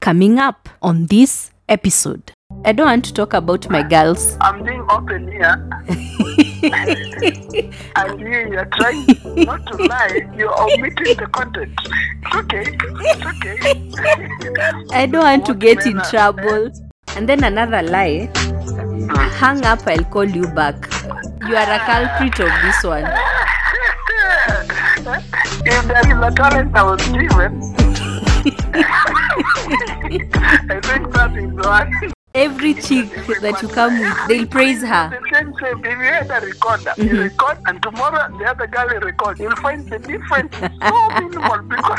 Coming up on this episode. I don't want to talk about my girls. I'm being open here. and you, you're trying not to lie. You're omitting the content. It's okay. It's okay. I don't want to get in trouble. And then another lie. Hang up, I'll call you back. You are a culprit of this one. if there is a talent I was given, I think that is one. Every chick that you come with, they'll praise her. The same same. If you had a recorder, you mm-hmm. record, and tomorrow the other girl will record, you'll find the difference so minimal because.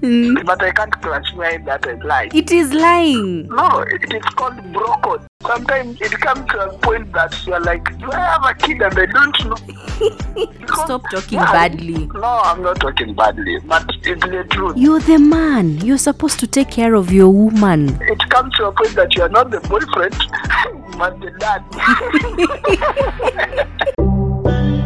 Mm. but I can't classify that as lie. It is lying. No, it is called bro code. Sometimes it comes to a point that you're like, do I have a kid and I don't know? Because- Stop talking Yeah, badly. No, I'm not talking badly, but it's the truth. You're the man. You're supposed to take care of your woman. It comes to a point that you're not the boyfriend, but the dad.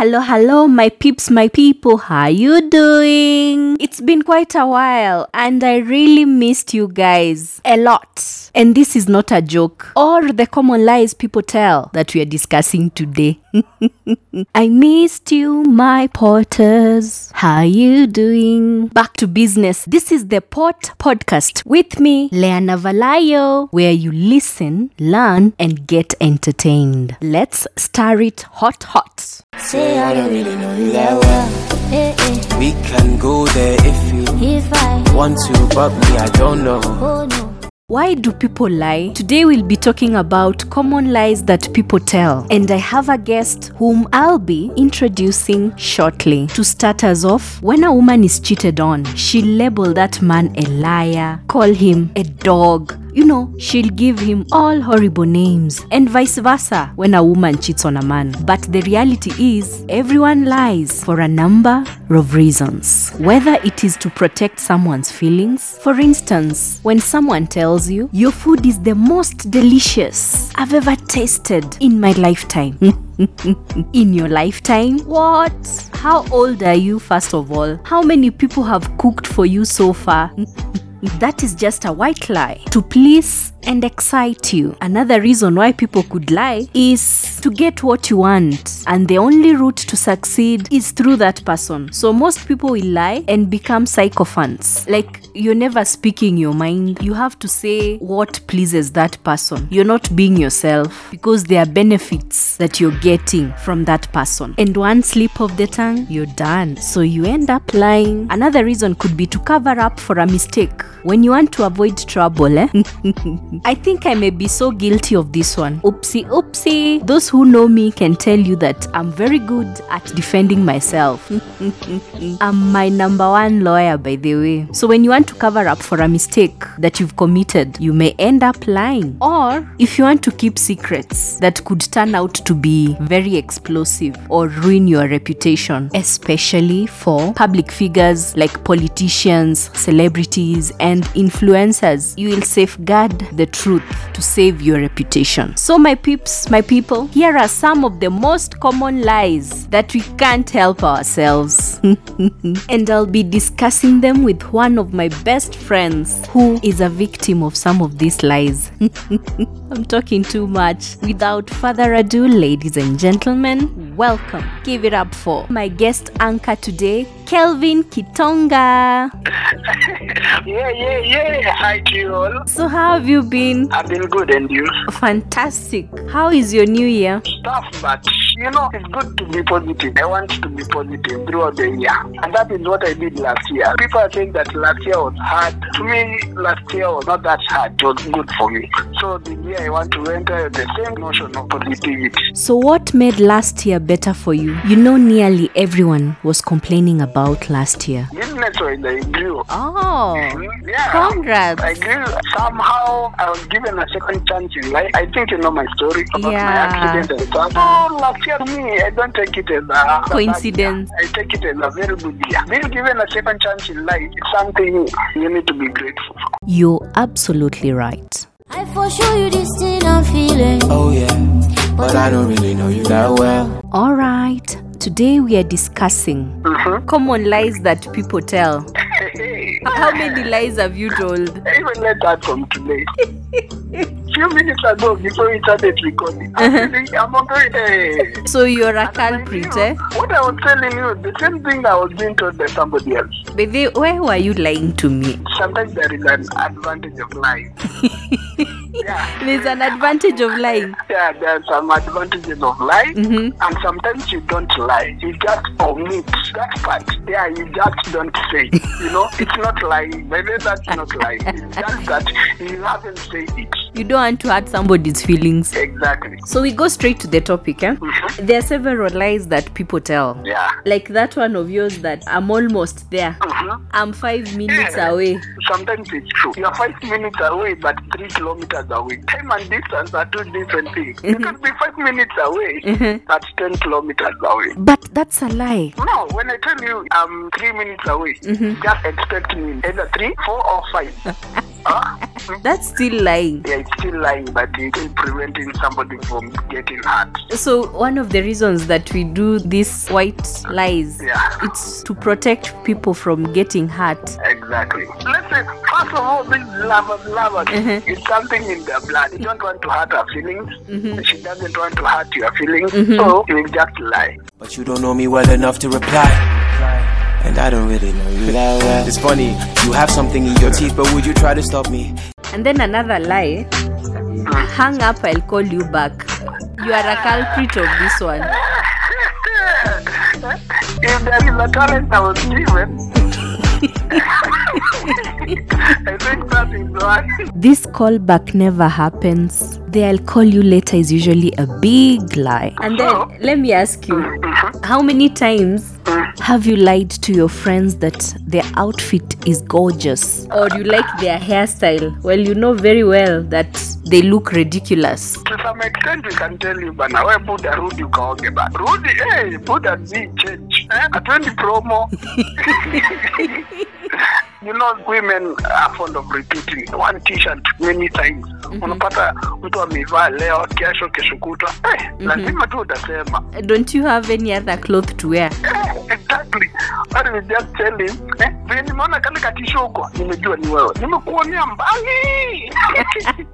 Hello, hello, my peeps, my people. How you doing? It's been quite a while, and I really missed you guys a lot. And this is not a joke or the common lies people tell that we are discussing today. I missed you, my potters. How you doing? Back to business. This is the Pot Podcast with me, Leana Valayo, where you listen, learn, and get entertained. Let's start it hot, hot. Say I don't really know you that well. We can go there if you If I, want to, but me, I don't know. oh no. Why do people lie? Today we'll be talking about common lies that people tell. And I have a guest whom I'll be introducing shortly. To start us off, when a woman is cheated on, she'll label that man a liar, call him a dog. You know, she'll give him all horrible names, and vice versa when a woman cheats on a man. But the reality is, everyone lies for a number of reasons. Whether it is to protect someone's feelings, for instance, when someone tells you, Your food is the most delicious I've ever tasted in my lifetime. in your lifetime? What? How old are you, first of all? How many people have cooked for you so far? That is just a white lie. To please and excite you. Another reason why people could lie is to get what you want, and the only route to succeed is through that person. So most people will lie and become sycophants. Like you're never speaking your mind. You have to say what pleases that person. You're not being yourself because there are benefits that you're getting from that person. And one slip of the tongue, you're done. So you end up lying. Another reason could be to cover up for a mistake. When you want to avoid trouble, eh? I think I may be so guilty of this one. Oopsie, oopsie. Those who know me can tell you that I'm very good at defending myself. I'm my number one lawyer, by the way. So when you want to cover up for a mistake that you've committed, you may end up lying. Or if you want to keep secrets that could turn out to be very explosive or ruin your reputation, especially for public figures like politicians, celebrities, and influencers, you will safeguard the truth to save your reputation. So, my peeps, my people, here are some of the most common lies that we can't help ourselves. and I'll be discussing them with one of my best friends who is a victim of some of these lies. I'm talking too much. Without further ado, ladies and gentlemen, welcome. Give it up for my guest anchor today, Kelvin Kitonga. yeah, yeah, yeah. Hi all. So, how have you been? I've been good and you? Fantastic. How is your new year? Tough, but you know, it's good to be positive. I want to be positive throughout the year. And that is what I did last year. People are saying that last year was hard. To me, last year was not that hard. It was good for me. So the year I want to enter the same notion of positivity. So, what made last year better for you? You know, nearly everyone was complaining about last year. Business I grew. Oh, mm-hmm. Yeah. congrats. I grew. Somehow, I was given a second chance in life. I think you know my story about Yeah. my accident and stuff. Oh, last year, me, I don't take it as a Coincidence. I take it as a very good year. Being given a second chance in life is something you need to be grateful for. You're absolutely right. I for sure you this thing I'm feeling. Oh yeah, But But I don't really know you that well. All right. Today we are discussing Mhm. common lies that people tell. How many lies have you told? even let that from today. Few minutes ago, before we started recording, I'm feeling, I'm okay. Hey. So you're a culprit, eh? What I was telling you, the same thing I was being told by somebody else. Baby, why were you lying to me? Sometimes there is an advantage of lying. yeah. There's an advantage of lying. Yeah, there's some advantages of lying, Mhm. and sometimes you don't lie. You just omit that part. Yeah, you just don't say. You know, it's not lying. Maybe that's not lying. It's just that you haven't said it. You don't want to hurt somebody's feelings. Exactly. So we go straight to the topic, eh? Mhm. There are several lies that people tell. Yeah. Like that one of yours that I'm almost there. Mhm. I'm five minutes Yeah. away. Sometimes it's true. You're five minutes away, but three kilometers away. Time and distance are two different things. You can be five minutes away, Mhm. but ten kilometers away. But that's a lie. No, when I tell you I'm three minutes away, Mhm. just expect me either three, four, or five. huh? That's still lying. Yeah, it's still lying, but it's still preventing somebody from getting hurt. So one of the reasons that we do these white lies, Yeah. it's to protect people from getting hurt. Exactly. Let's say, first of all, these lovers, lovers, Mhm. it's something in their blood. You don't want to hurt her feelings. Mhm. She doesn't want to hurt your feelings. Mhm. So you just lie. But you don't know me well enough to reply. And I don't really know you that well. It's funny, you have something in your teeth, but would you try to stop me? And then another lie, hang up, I'll call you back. You are a culprit of this one. if there is a talent I was given, I think that is one. This callback never happens. The I'll call you later is usually a big lie. And then let me ask you, how many times have you lied to your friends that their outfit is gorgeous or you like their hairstyle? Well, you know very well that they look ridiculous. To some extent, we can tell you, Buddha, hey, Buddha, change. Eh? Atwendi promo. you know, women are fond of repeating one t-shirt many times. Unapata mtu amevaa leo, kesho, kesho kutwa. Eh, lazima tu utasema. Don't you have any other cloth to wear? Eh, exactly. What we just tell him, eh, vile nimeona kale katisho huko, nimejua ni wewe. Nimekuonea mbali.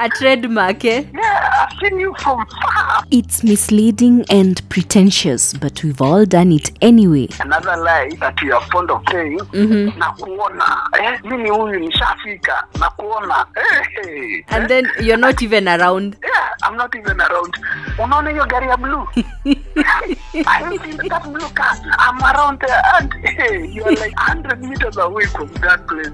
A trademark, eh? yeah, I've seen you from far. It's misleading and pretentious, but we've all done it anyway. another lie that you are fond of saying Mhm. na kuona eh, mimi huyu nishafika na kuona eh, hey. And then you're not even around. yeah, I'm not even around unaona hiyo gari ya blue I'm in that blue car I'm around there and hey, you are like 100 meters away from that place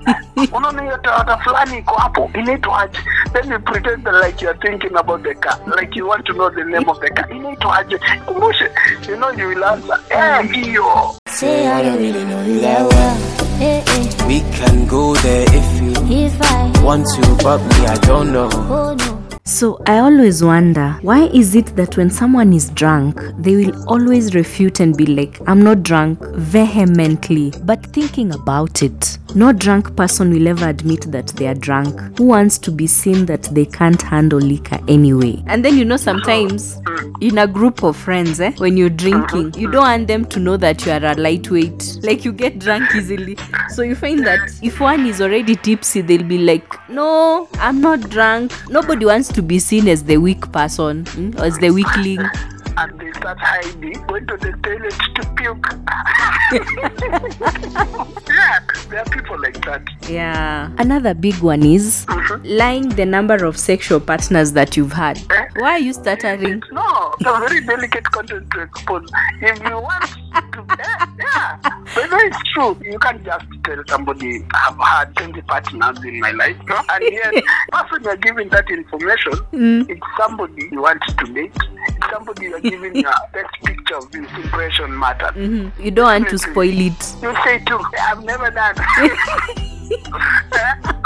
unaona hiyo Toyota fulani iko hapo inaitwaje then you pretend like you're thinking about the car like you want to know the name of the car inaitwaje kumbushe you know you will answer eh hiyo Say I I don't don't really know you that well. eh. We can go there if you If I want to, but me, I don't know. oh no. So I always wonder why is it that when someone is drunk, they will always refute and be like, I'm not drunk vehemently. But thinking about it, no drunk person will ever admit that they are drunk. Who wants to be seen that they can't handle liquor anyway? And then you know sometimes in a group of friends, eh, when you're drinking, you don't want them to know that you are a lightweight. Like you get drunk easily. So you find that if one is already tipsy, they'll be like, No, I'm not drunk. Nobody wants to be seen as the weak person, mm, as the weakling. And they start hiding, going to the toilet to puke. yeah, there are people like that. Yeah. Another big one is mm-hmm. lying the number of sexual partners that you've had. Eh? Why are you stuttering? No, it's a very delicate content to expose. If you want to, yeah, yeah. But it's true. You can't just tell somebody I've had 20 partners in my life, no? and yet, person you're giving that information, mm. it's somebody you want to meet, It's somebody you're giving your best picture of this impression matter. Mhm. You don't want to spoil it. You say too, I've never done.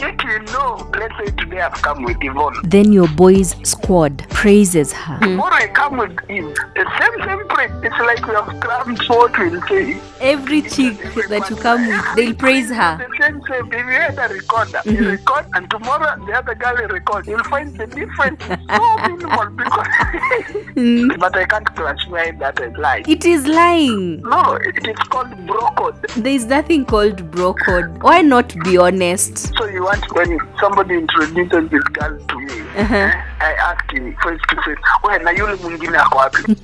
and you know, let's say today I've come with Yvonne. Then your boys' squad praises her. Hmm. Tomorrow I come with him. The same, same praise. It's like we have crammed what we'll say. Every chick that you come with, they'll praise her. The same, same. If you had a recorder, you mm-hmm. record, and tomorrow the other girl will record. You'll find the difference so minimal because. Mm. but I can't classify that as lie. It is lying. No, it is called bro code. There is nothing called bro code. Why not be honest? So you want when somebody introduces this girl to me, Uh-huh. I ask him face to face, "Wewe na yule mwingine ako wapi?"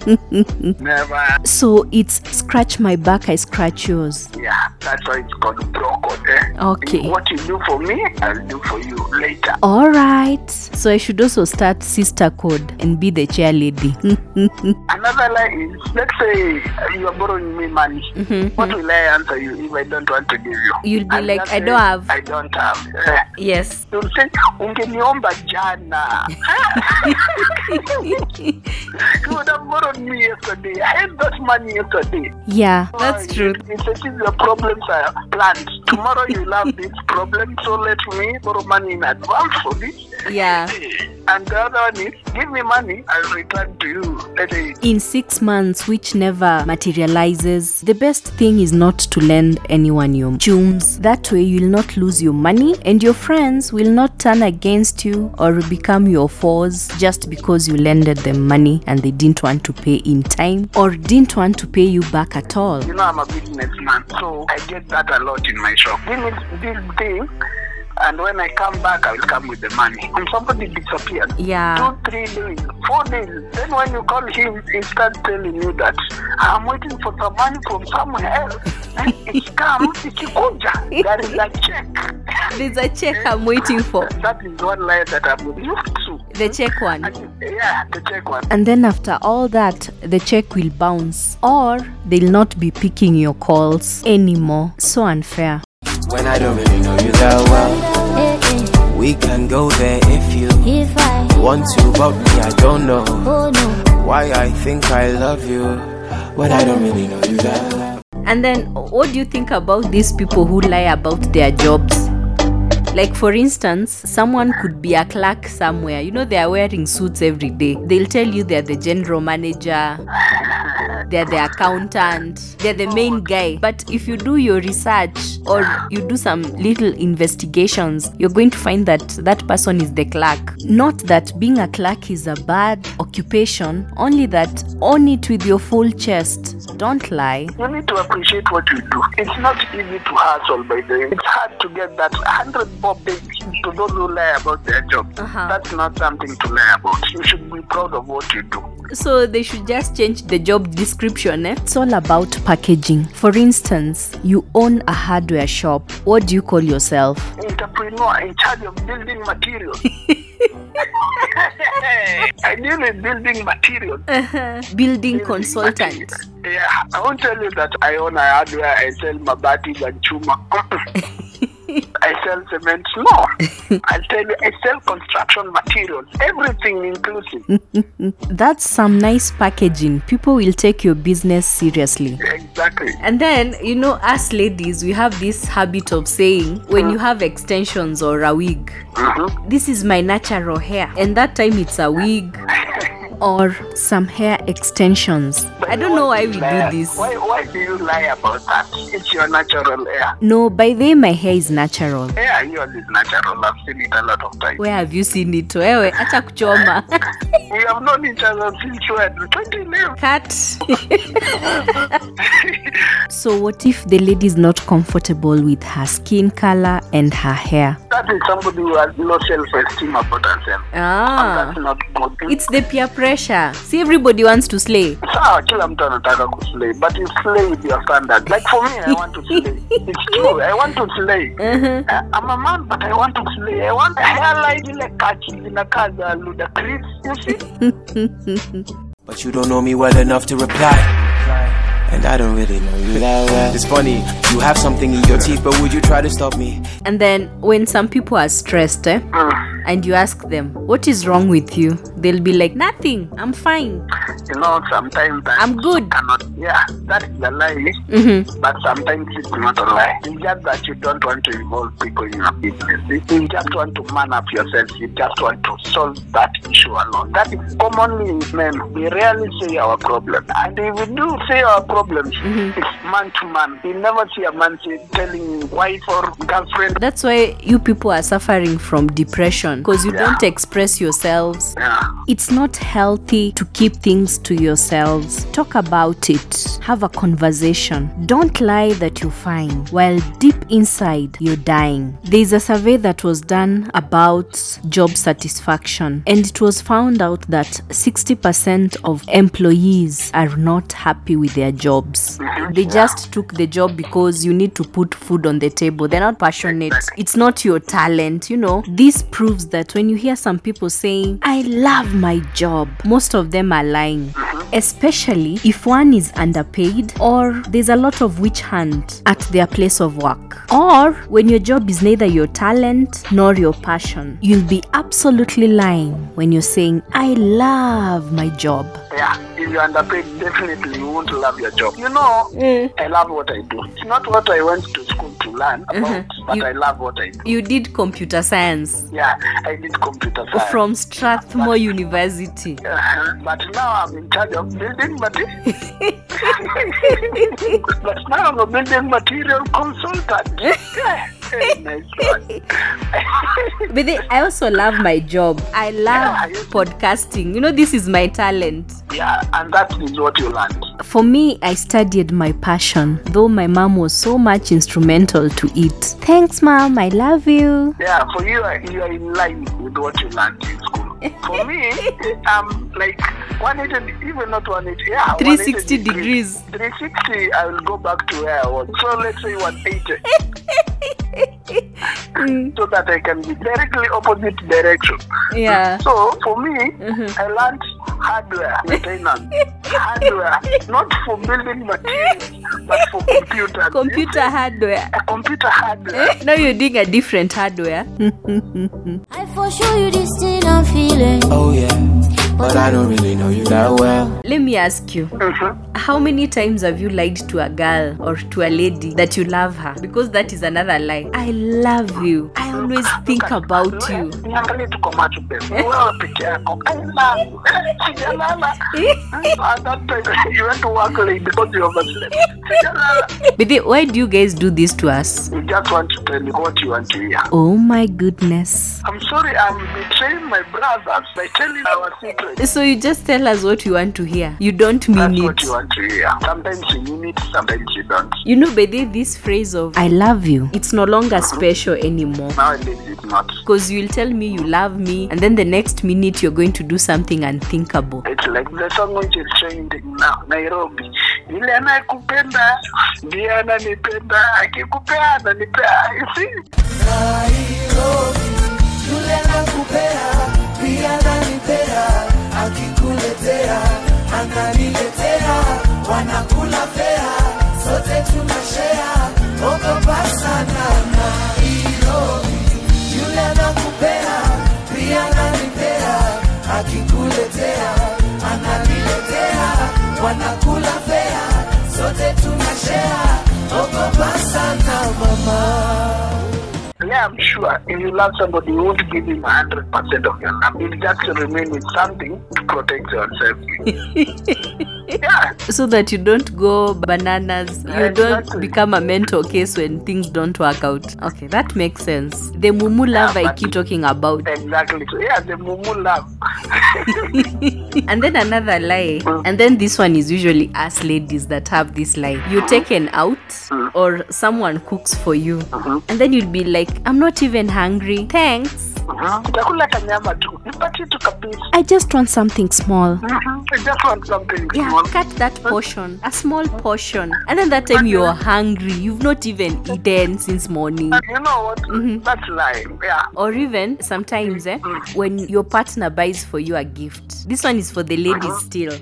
Never. So it's scratch my back, I scratch yours. Yeah, that's why it's called bro. Eh? Okay. What you do for me, I'll do for you later. All right. So I should also start sister code and be the chair lady. Another lie is, let's say you are borrowing me money. What will I answer you if I don't want to give you? You'll be I'll like, "I don't have." I don't have. Yes. You'll say, ungeniomba jana. You would have borrowed me yesterday. I had that money yesterday. Yeah, So that's true. It's as if your problems are planned. Tomorrow you'll have this problem, so let me borrow money in advance for this. Yeah. And the other one is, give me money, I'll return to you. In six months, which never materializes, the best thing is not to lend anyone your tunes. That way, you'll not lose your money, and your friends will not turn against you or become your foes just because you lended them money and they didn't want to pay in time or didn't want to pay you back at all. You know, I'm a businessman, so I get that a lot in my shop. Me this thing, and when I come back, I will come with the money. And somebody disappeared. Yeah. Two, three days, four days. Then when you call him, he starts telling you that I'm waiting for some money from somewhere else. And it's come, ikikuja. There is a check. There's a check I'm waiting for. That is one lie that I'm used to. The check one. And, yeah, the check one. And then after all that, the check will bounce or they'll not be picking your calls anymore. So unfair. When I don't really know you that well, Eh, eh. we can go there if you If I, want to, but me, I don't know oh why I think I love you. But I don't really know you that well. And then, what do you think about these people who lie about their jobs? Like, for instance, someone could be a clerk somewhere. You know, they are wearing suits every day. They'll tell you they're the general manager, they're the accountant, they're the main guy. But if you do your research or you do some little investigations, you're going to find that that person is the clerk. Not that being a clerk is a bad occupation, only that own it with your full chest. Don't lie. You need to appreciate what you do. It's not easy to hustle, by the way. It's hard to get that 100 bob to those who lie about their job. Uh-huh. That's not something to lie about. You should be proud of what you do. So they should just change the job description. Eh? It's all about packaging. For instance, you own a hardware shop. What do you call yourself? Entrepreneur in charge of building materials. I deal with building materials. Uh-huh. Building consultant. Materials. Yeah, I won't tell you that I own a hardware, I sell my mabati and chuma. I sell cement. No. I'll tell you, I sell construction materials. Everything inclusive. That's some nice packaging. People will take your business seriously. Exactly. And then, you know, us ladies, we have this habit of saying when you have extensions or a wig, Mhm. this is my natural hair. And that time it's a wig or some hair extensions. I don't know why we do this. Why, why do you lie about that? It's your natural hair. No, by the way, my hair is natural. Hair, yours is natural. I've seen it a lot of times. Where have you seen it? Wewe, acha kuchoma. We have known each other since when? 2011. Cut. so what if the lady is not comfortable with her skin color and her hair? That is somebody who has no self-esteem about herself. And Ah. that's not good. It's the peer pressure. See, everybody wants to slay. sawa kila mtu anataka kuslay but you slay with your standard like for me i want to slay it's true i want to slay Uh-huh. Uh, i'm a man but i want to slay i want a hairline ile kachi zinakaa za ludacris you see But you don't know me well enough to reply. And I don't really know you that well. It's funny, you have something in your teeth, but would you try to stop me? And then when some people are stressed, eh, Mm. and you ask them, what is wrong with you? They'll be like, nothing, I'm fine. You know sometimes I'm good. cannot Yeah, that is a lie. Mm-hmm. But sometimes it's not a lie. It's just that you don't want to involve people in your business. You just want to man up yourself. You just want to solve that issue alone. That is commonly with men. We rarely say our problem. And if we do say our problems, Mm-hmm. it's man to man. You never see a man say, telling wife or girlfriend. That's why you people are suffering from depression because you Yeah. don't express yourselves. Yeah. It's not healthy to keep things to yourselves. Talk about it. Have a conversation. Don't lie that you're fine while deep inside you're dying. There's a survey that was done about job satisfaction, and it was found out that 60% of employees are not happy with their jobs. They just took the job because you need to put food on the table. They're not passionate. It's not your talent, you know. This proves that when you hear some people saying, I love my job, most of them are lying. Especially if one is underpaid or there's a lot of witch hunt at their place of work. Or when your job is neither your talent nor your passion. You'll be absolutely lying when you're saying, I love my job. Yeah, if you're underpaid, definitely you won't love your job. You know, I love what I do. It's not what I went to school to learn about, but You- I love what I do. You did computer science Yeah, I did computer science. from Strathmore University. Uh-huh. But now I'm in charge of building material. but now I'm a building material consultant. Yeah, very nice one. But then I also love my job. I love Yeah, you- podcasting. You know, this is my talent. yeah, and that is what you learned. For me, I studied my passion, though my mom was so much instrumental to it. Thanks, mom. I love you. Yeah, for you, you are in line with what you learned in school. For me, I'm like 180, even not 180, yeah, 360 180 degrees. 360, I will go back to where I was. So let's say 180. so that I can be directly opposite direction. Yeah. So for me, mm-hmm. I learned hardware maintenance. hardware, not for building materials, but for computers. Computer hardware. A computer hardware. Now you're doing a different hardware. I for sure you this thing I'm feeling. Oh yeah, but I don't really know you that well. Let me ask you. Mhm. How many times have you lied to a girl or to a lady that you love her? Because that is another lie. I love you. I always think about you. niangalie tuko macho pesa wewe peke yako I love you. sijalala at that time you went to work late because you overslept sijalala But then, why do you guys do this to us? you just want to tell me what you want to hear Oh my goodness. I'm sorry I'm betraying my brothers by telling our secret So you just tell us what you want to hear. You don't mean that's mean what it. you want to hear sometimes you mean it sometimes you don't You know, by the this phrase of I love you, it's no longer special anymore. nowadays it's not Because you'll tell me you love me, and then the next minute you're going to do something unthinkable. It's like the song which is trending now, Nairobi. Yule anayekupenda ndiye ananipenda, akikupea ananipea. You see? yule anakupea pia ananipea akikuletea ananiletea wanakula fea sote tunashea ogopa sana Nairobi yule anakupea pia ananipea akikuletea ananiletea wanakula fea sote tunashea ogopa Yeah, I'm sure if you love somebody, you won't give him 100% of your love. You'll just remain with something to protect yourself. yeah, So that you don't go bananas, you don't become a mental case when things don't work out. Okay, that makes sense. The mumu love I keep talking about. exactly. So, yeah, the mumu love. And then another lie. Mm. And then this one is usually us ladies that have this lie. You're taken out mm. or someone cooks for you. Mm-hmm. And then you'll be like, I'm not even hungry. Thanks. Kanyama tu. Nipatie tu kabisa. I just want something small. Mhm. I just want something Yeah, small. cut that portion, a small portion. And then that time you're hungry, you've not even eaten since morning. You know what? That's lying. Yeah. Or even sometimes, eh, when your partner buys for you a gift, this one is for the ladies still.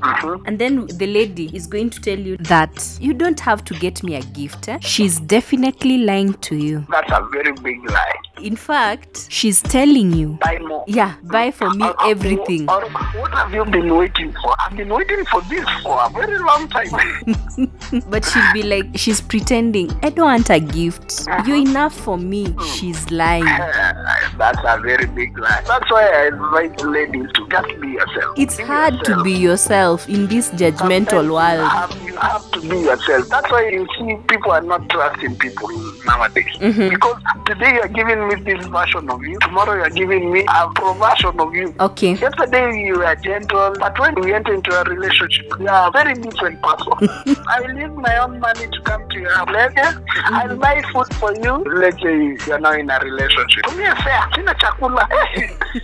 And then the lady is going to tell you that you don't have to get me a gift. Eh? She's definitely lying to you. That's a very big lie. In fact, she's telling you, Buy more. yeah, buy for me or- everything. Or, what have you been waiting for? I've been waiting for this for a very long time. But she'll be like, she's pretending. I don't want a gift. You're enough for me. She's lying. That's a very big lie. That's why I invite ladies to just be yourself. It's Be hard to be yourself in this judgmental Sometimes You world. have, you have to be yourself. That's why you see people are not trusting people nowadays. Mm-hmm. Because today you're giving me this version of you, tomorrow you're giving me a pro version of you. Okay. Yesterday you were gentle, but when we enter into a relationship, you are a very different person. I will use my own money to come to your house. Okay? I'll buy food for you. Let's say you're now in a relationship. Come here, fair. Sina chakula.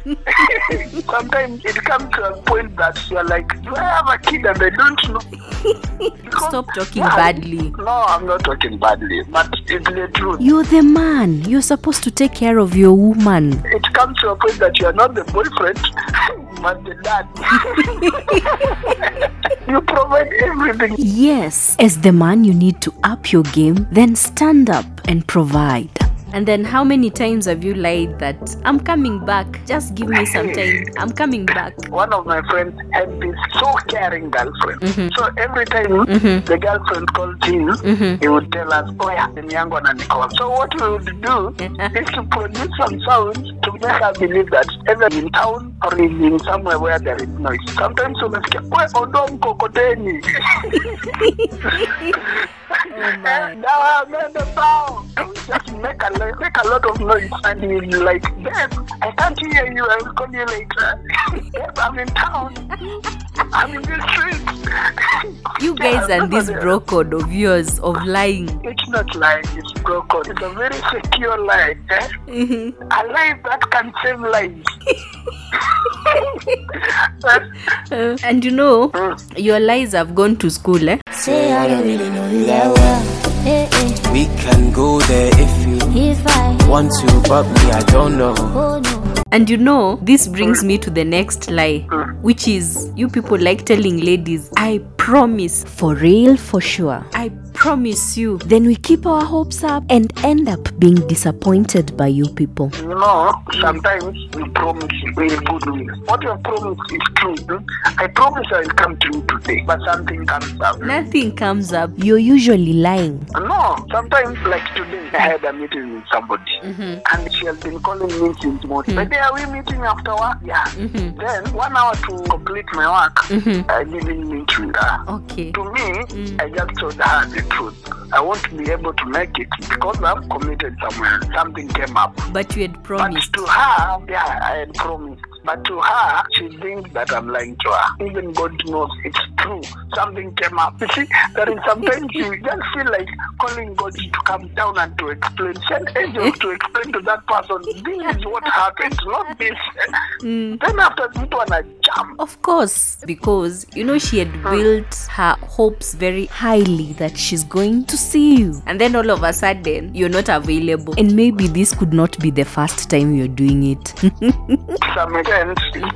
Sometimes it comes to a point that you're like, do I have a kid and I don't know? Because- Stop talking Yeah, badly. No, I'm not talking badly, but it's the truth. You're the man. You're supposed to take care of your woman. it comes to a point that you are not the boyfriend, but the dad. you provide everything. Yes, as the man, you need to up your game, then stand up and provide. And then, how many times have you lied that I'm coming back? Just give me some time. I'm coming back. One of my friends had this so caring girlfriend. Mm-hmm. So every time mm-hmm. the girlfriend called him, mm-hmm. he would tell us, Oh, yeah, yangu ananicall. So what we would do is to produce some sounds to make her believe that either in town or in, in somewhere where there is noise. Sometimes unasikia, we ondoa mkokoteni. Dawa ameenda town. Just make a, lo- make a lot of noise and you'll like, Babe, I can't hear you. I'll call you later. Babe, I'm in town. I'm in the street. You guys Yeah, and this bro code of yours of lying. It's not lying, it's bro code. It's a very secure lie. Eh? A lie that can save lives. And you know, your lies have gone to school, eh? Say I don't really know you that well. Eh, eh. We can go there if you If I want to, but me, I don't know. oh no. And you know, this brings me to the next lie, which is you people like telling ladies, I promise, for real, for sure, I promise you. Then we keep our hopes up and end up being disappointed by you people. You know, sometimes we promise in goodwill. What you have promised is true. I promise I will come to you today, but something comes up. Nothing comes up, you're usually lying. No, sometimes like today, I had a meeting with somebody, mm-hmm. and she has been calling me since morning. Mm-hmm. But are we meeting after work? Yeah. Mm-hmm. Then one hour to complete my work, I didn't meet with her. Ah, okay. To me, mm. I just told her the truth. I won't be able to make it because I'm committed somewhere. Something came up. But you had promised. But to her, yeah, I had promised. But to her, she thinks that I'm lying to her. Even God knows it's true. Something came up. You see, there is sometimes you just feel like calling God to come down and to explain. Send angels to explain to that person, this is what happened, not this. Mm. Then after mtu ana jump. Of course, because you know she had hmm. built her hopes very highly that she's going to see you, and then all of a sudden you're not available, and maybe this could not be the first time you're doing it.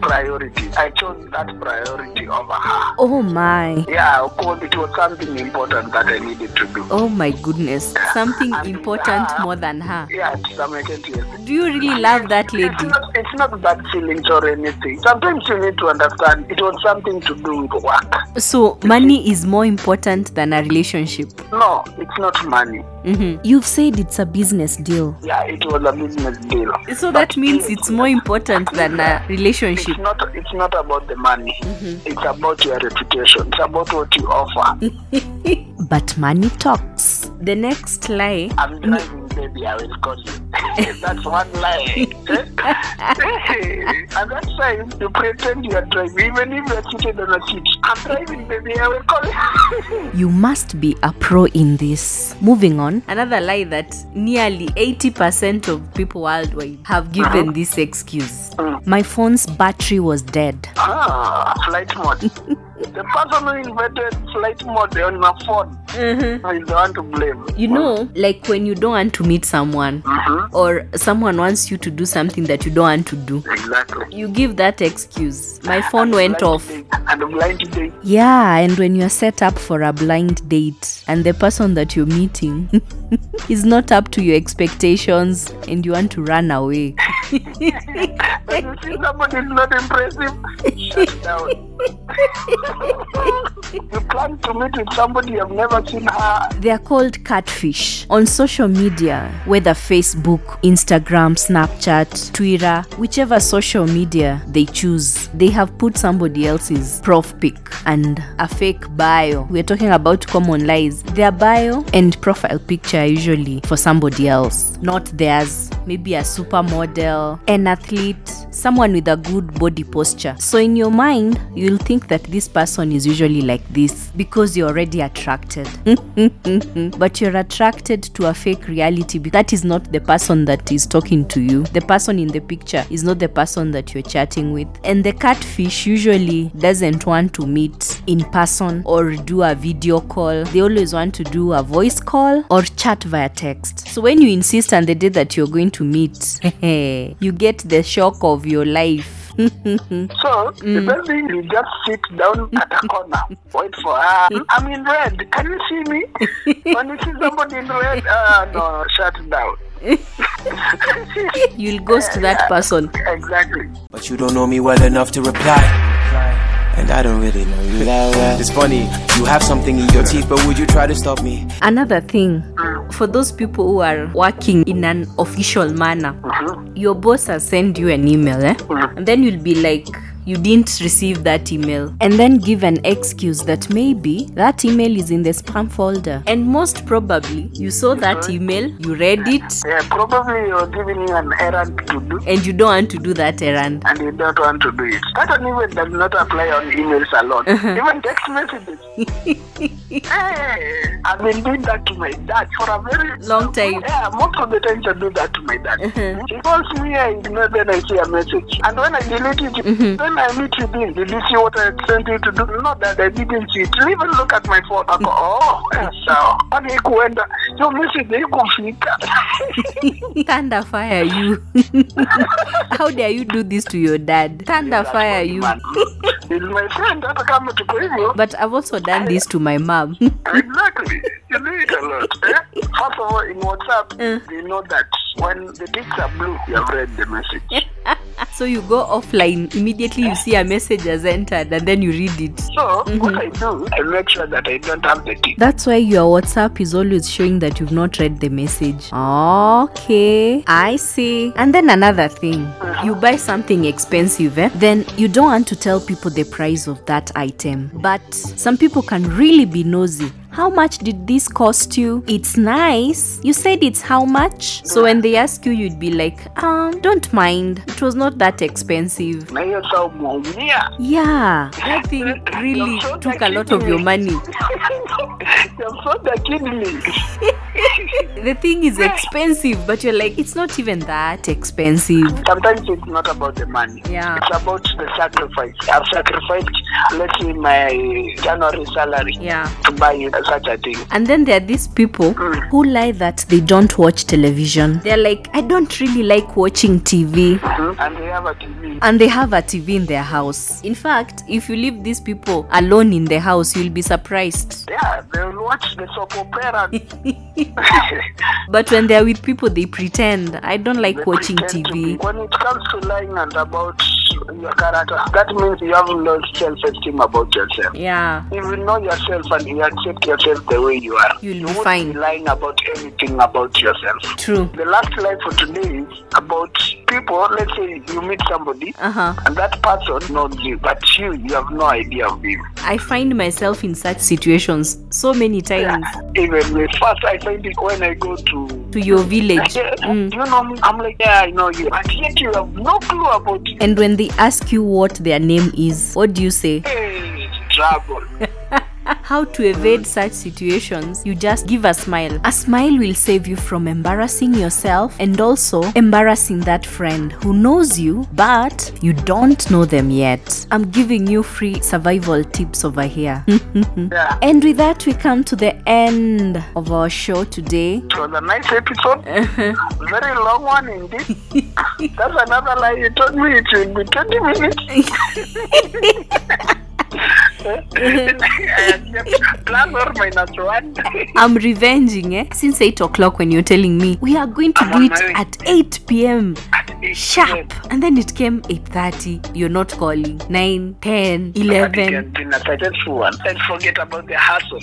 Priority. I chose that priority over her. oh my, Yeah, of course, it was something important that I needed to do. oh my goodness, something And important her- more than her. Yeah, to some extent, yes. Do you really love that It's lady? not, it's not bad feelings or anything. Sometimes you need to understand it was something to do with work. So money is more important than a relationship. No, it's not money. Mhm. You've said it's a business deal. Yeah, it was a business deal. So But that means it's more important than a It's not. It's not about the money. Mm-hmm. It's about your reputation. It's about what you offer. But money talks. The next lie I'm driving, baby. I will call you. That's one lie. and that time you pretend you are driving, even if you're seated on a seat. I'm driving, baby. I will call you. You must be a pro in this. Moving on, another lie that nearly 80% of people worldwide have given this excuse. My phone's battery was dead. Ah, flight mode. the person who invented flight mode on my phone is the one to blame. You know, like when you don't want to meet someone Mhm. or someone wants you to do something that you don't want to do, Exactly. you give that excuse. My phone went off. date. And a blind date. Yeah, and when you're set up for a blind date and the person that you're meeting is not up to your expectations and you want to run away. you see somebody is not impressive, shut down. you plan to meet with somebody you've never seen her. They are called catfish. On social media, whether Facebook, Instagram, Snapchat, Twitter, whichever social media they choose, they have put somebody else's prof pic and a fake bio. We're talking about common lies. Their bio and profile picture usually for somebody else, not theirs. Maybe a supermodel, an athlete, someone with a good body posture. So in your mind, you'll think that this person is usually like this because you're already attracted. but you're attracted to a fake reality because that is not the person that is talking to you. The person in the picture is not the person that you're chatting with. And the catfish usually doesn't want to meet in person or do a video call. They always want to do a voice call or chat via text. So when you insist on the day that you're going to meet, you get the shock of your life. So the best thing you just sit down at a corner, wait for her. I'm in red. Can you see me? when you see somebody in red, uh, no, shut down. You'll ghost that person. Exactly. But you don't know me well enough to reply. And I don't really know you that well. It's funny, you have something in your teeth, but would you try to stop me? Another thing, for those people who are working in an official manner, your boss has sent you an email, eh? And then you'll be like, you didn't receive that email, and then give an excuse that maybe that email is in the spam folder. And most probably, you saw that email, you read it, Yeah, probably you're giving you an errand to do. and you don't want to do that errand. and you don't want to do it. That even does not apply on emails alone. Even text messages. hey, I've been doing that to my dad for a very Long time. Yeah, most of the times I do that to my dad. Mm-hmm. He calls me, I ignore, then I see a message. And when I delete it, mm-hmm. then I meet with him. Did you see what I sent you to do? Not that I didn't see it. Even look at my phone. I go, mm-hmm. oh, yeah, sawa. Kwani kuenda, your message haikufika. Thunder fire you. How dare you do this to your dad? Thunder fire you. He's my friend, hata kama tuko hivyo. But I've also done this to my mom. Exactly. You do it a lot. Eh? First of all, in WhatsApp, they know that when the ticks are blue, you have read the message. so you go offline, immediately you see a message has entered and then you read it. So, what I do, I make sure that I don't have the tick. That's why your WhatsApp is always showing that you've not read the message. Okay, I see. And then another thing, you buy something expensive, eh? then you don't want to tell people the price of that item. But some people can really be nosy. How much did this cost you? It's nice. You said it's how much? So when they ask you, you'd be like, um, don't mind. It was not that expensive. Na hiyo saa umeumia. Yeah, that thing really took a lot of your money. The thing is expensive, but you're like, it's not even that expensive. Sometimes it's not about the money. Yeah. It's about the sacrifice. I've sacrificed, let's say, my January salary Yeah. to buy such a thing. And then there are these people mm. who lie that they don't watch television. They're like, I don't really like watching TV. Mm-hmm. And they have a TV. And they have a TV in their house. In fact, if you leave these people alone in the house, you'll be surprised. Yeah, they'll watch the soap opera. But when they're with people, they pretend. I don't like They watching pretend to be- TV. When it comes to lying and about your character, that means you have low self-esteem about yourself. Yeah. If you know yourself and you accept yourself the way you are, You'll you be won't fine. be lying about anything about yourself. True. The last line for today is about people. Let's say you meet somebody, Uh huh. and that person knows you, but you, you have no idea of him. I find myself in such situations so many times. Even with first, I find it when I go to To your village. Mm. You know? I'm like, yeah, I know you, but yet you have no clue about it. And when they ask you what their name is, what do you say? Hey, trouble. How to evade such situations? You just give a smile. A smile will save you from embarrassing yourself and also embarrassing that friend who knows you, but you don't know them yet. I'm giving you free survival tips over here. yeah. and with that, we come to the end of our show today. It was a nice episode. Very long one indeed. That's another lie you told me it will be 20 minutes. Mm-hmm. I'm revenging eh? Since 8 o'clock when you're telling me we are going to do it at 8 p.m. At sharp. And then it came 8.30. You're not calling. 9, 10, 11. And forget about the hassle.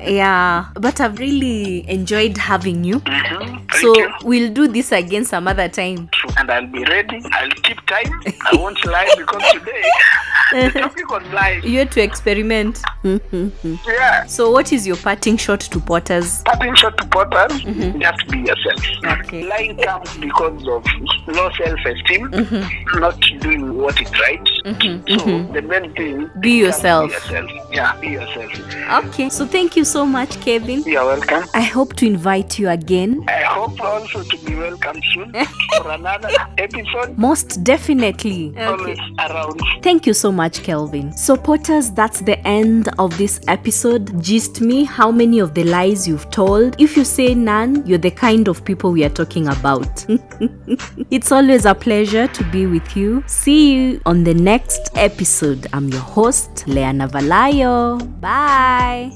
yeah. But I've really enjoyed having you. Mm-hmm. So we'll do this again some other time. And I'll be ready. I'll keep time. I won't lie because today the topic on life. You're experiment. Yeah. So, what is your parting shot to potters? Parting shot to potters, mm-hmm. just be yourself. Okay. Lying comes because of low self esteem, mm-hmm. not doing what is right. Mm-hmm. So, mm-hmm. the main thing be yourself. be yourself. Yeah, be yourself. Okay. So, thank you so much, Kevin. You're welcome. I hope to invite you again. I hope also to be welcome soon for another episode. Most definitely. Okay. Always around. Thank you so much, Kelvin. So, that's the end of this episode. Gist me how many of the lies you've told. If you say none, you're the kind of people we are talking about. it's always a pleasure to be with you. See you on the next episode. I'm your host, Leana Valayo. Bye.